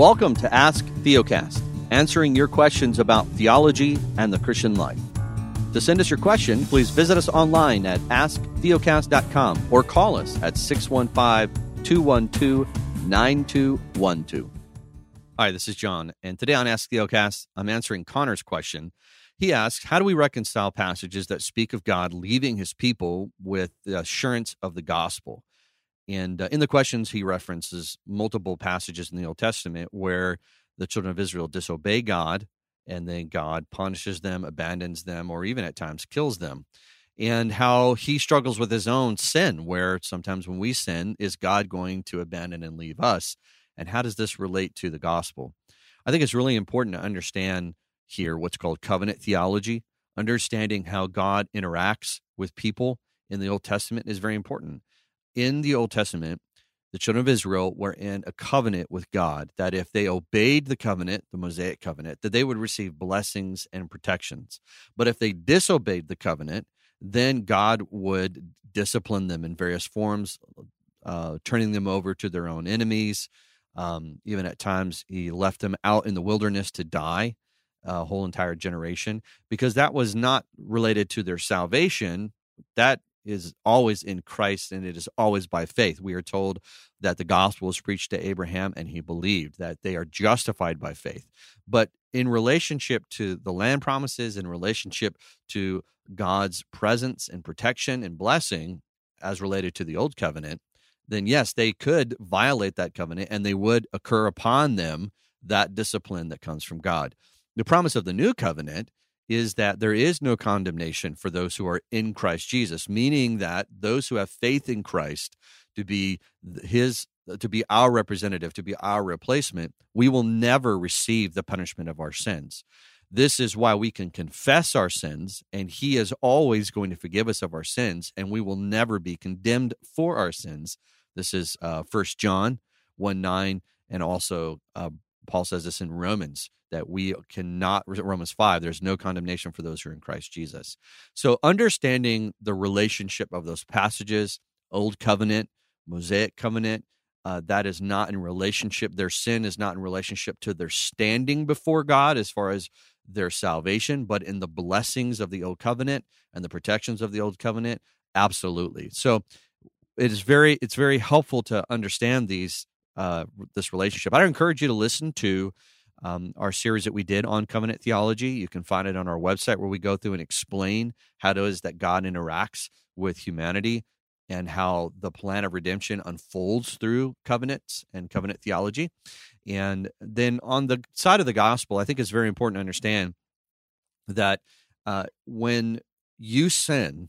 Welcome to Ask Theocast, answering your questions about theology and the Christian life. To send us your question, please visit us online at asktheocast.com or call us at 615 212 9212. Hi, this is Jon, and today on Ask Theocast, I'm answering Connor's question. He asks, How do we reconcile passages that speak of God leaving his people with the assurance of the gospel? And uh, in the questions, he references multiple passages in the Old Testament where the children of Israel disobey God and then God punishes them, abandons them, or even at times kills them. And how he struggles with his own sin, where sometimes when we sin, is God going to abandon and leave us? And how does this relate to the gospel? I think it's really important to understand here what's called covenant theology. Understanding how God interacts with people in the Old Testament is very important in the Old Testament, the children of Israel were in a covenant with God that if they obeyed the covenant, the Mosaic covenant, that they would receive blessings and protections. But if they disobeyed the covenant, then God would discipline them in various forms, uh, turning them over to their own enemies. Um, even at times, he left them out in the wilderness to die, a whole entire generation, because that was not related to their salvation. That is always in Christ and it is always by faith. We are told that the gospel was preached to Abraham and he believed that they are justified by faith. But in relationship to the land promises, in relationship to God's presence and protection and blessing as related to the old covenant, then yes, they could violate that covenant and they would occur upon them that discipline that comes from God. The promise of the new covenant is that there is no condemnation for those who are in Christ Jesus, meaning that those who have faith in Christ to be his to be our representative, to be our replacement, we will never receive the punishment of our sins. This is why we can confess our sins, and He is always going to forgive us of our sins, and we will never be condemned for our sins. This is uh, First John 1 9, and also uh, Paul says this in Romans that we cannot Romans 5 there's no condemnation for those who are in Christ Jesus. So understanding the relationship of those passages, old covenant, Mosaic covenant, uh, that is not in relationship their sin is not in relationship to their standing before God as far as their salvation, but in the blessings of the old covenant and the protections of the old covenant, absolutely. So it is very it's very helpful to understand these uh, this relationship. I encourage you to listen to um, our series that we did on covenant theology. You can find it on our website where we go through and explain how it is that God interacts with humanity and how the plan of redemption unfolds through covenants and covenant theology. And then on the side of the gospel, I think it's very important to understand that uh, when you sin,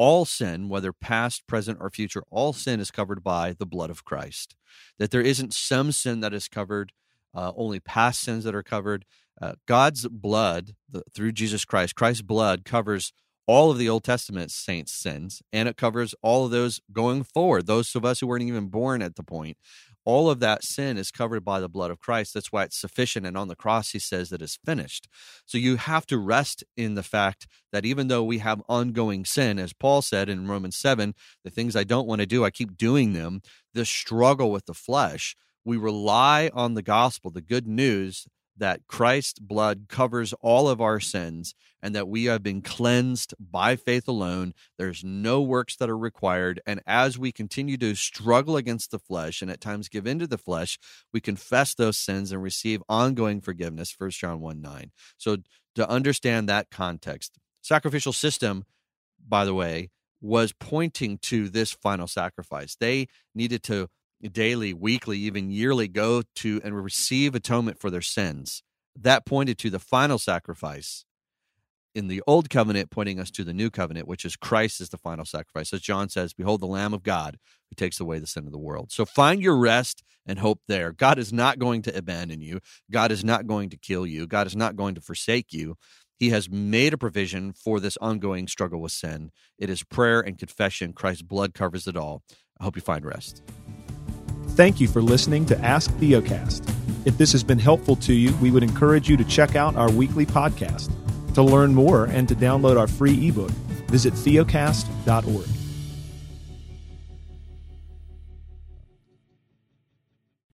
all sin, whether past, present, or future, all sin is covered by the blood of Christ. That there isn't some sin that is covered, uh, only past sins that are covered. Uh, God's blood, the, through Jesus Christ, Christ's blood covers all of the Old Testament saints' sins, and it covers all of those going forward, those of us who weren't even born at the point all of that sin is covered by the blood of Christ. That's why it's sufficient. And on the cross, he says that it's finished. So you have to rest in the fact that even though we have ongoing sin, as Paul said in Romans 7, the things I don't want to do, I keep doing them, the struggle with the flesh, we rely on the gospel, the good news that Christ's blood covers all of our sins and that we have been cleansed by faith alone. There's no works that are required. And as we continue to struggle against the flesh and at times give into the flesh, we confess those sins and receive ongoing forgiveness. 1 John 1 9. So to understand that context, sacrificial system, by the way, was pointing to this final sacrifice. They needed to daily, weekly, even yearly go to and receive atonement for their sins. That pointed to the final sacrifice in the old covenant, pointing us to the new covenant, which is Christ is the final sacrifice. As John says, Behold the Lamb of God who takes away the sin of the world. So find your rest and hope there. God is not going to abandon you, God is not going to kill you, God is not going to forsake you. He has made a provision for this ongoing struggle with sin. It is prayer and confession. Christ's blood covers it all. I hope you find rest. Thank you for listening to Ask Theocast. If this has been helpful to you, we would encourage you to check out our weekly podcast. To learn more and to download our free ebook, visit theocast.org.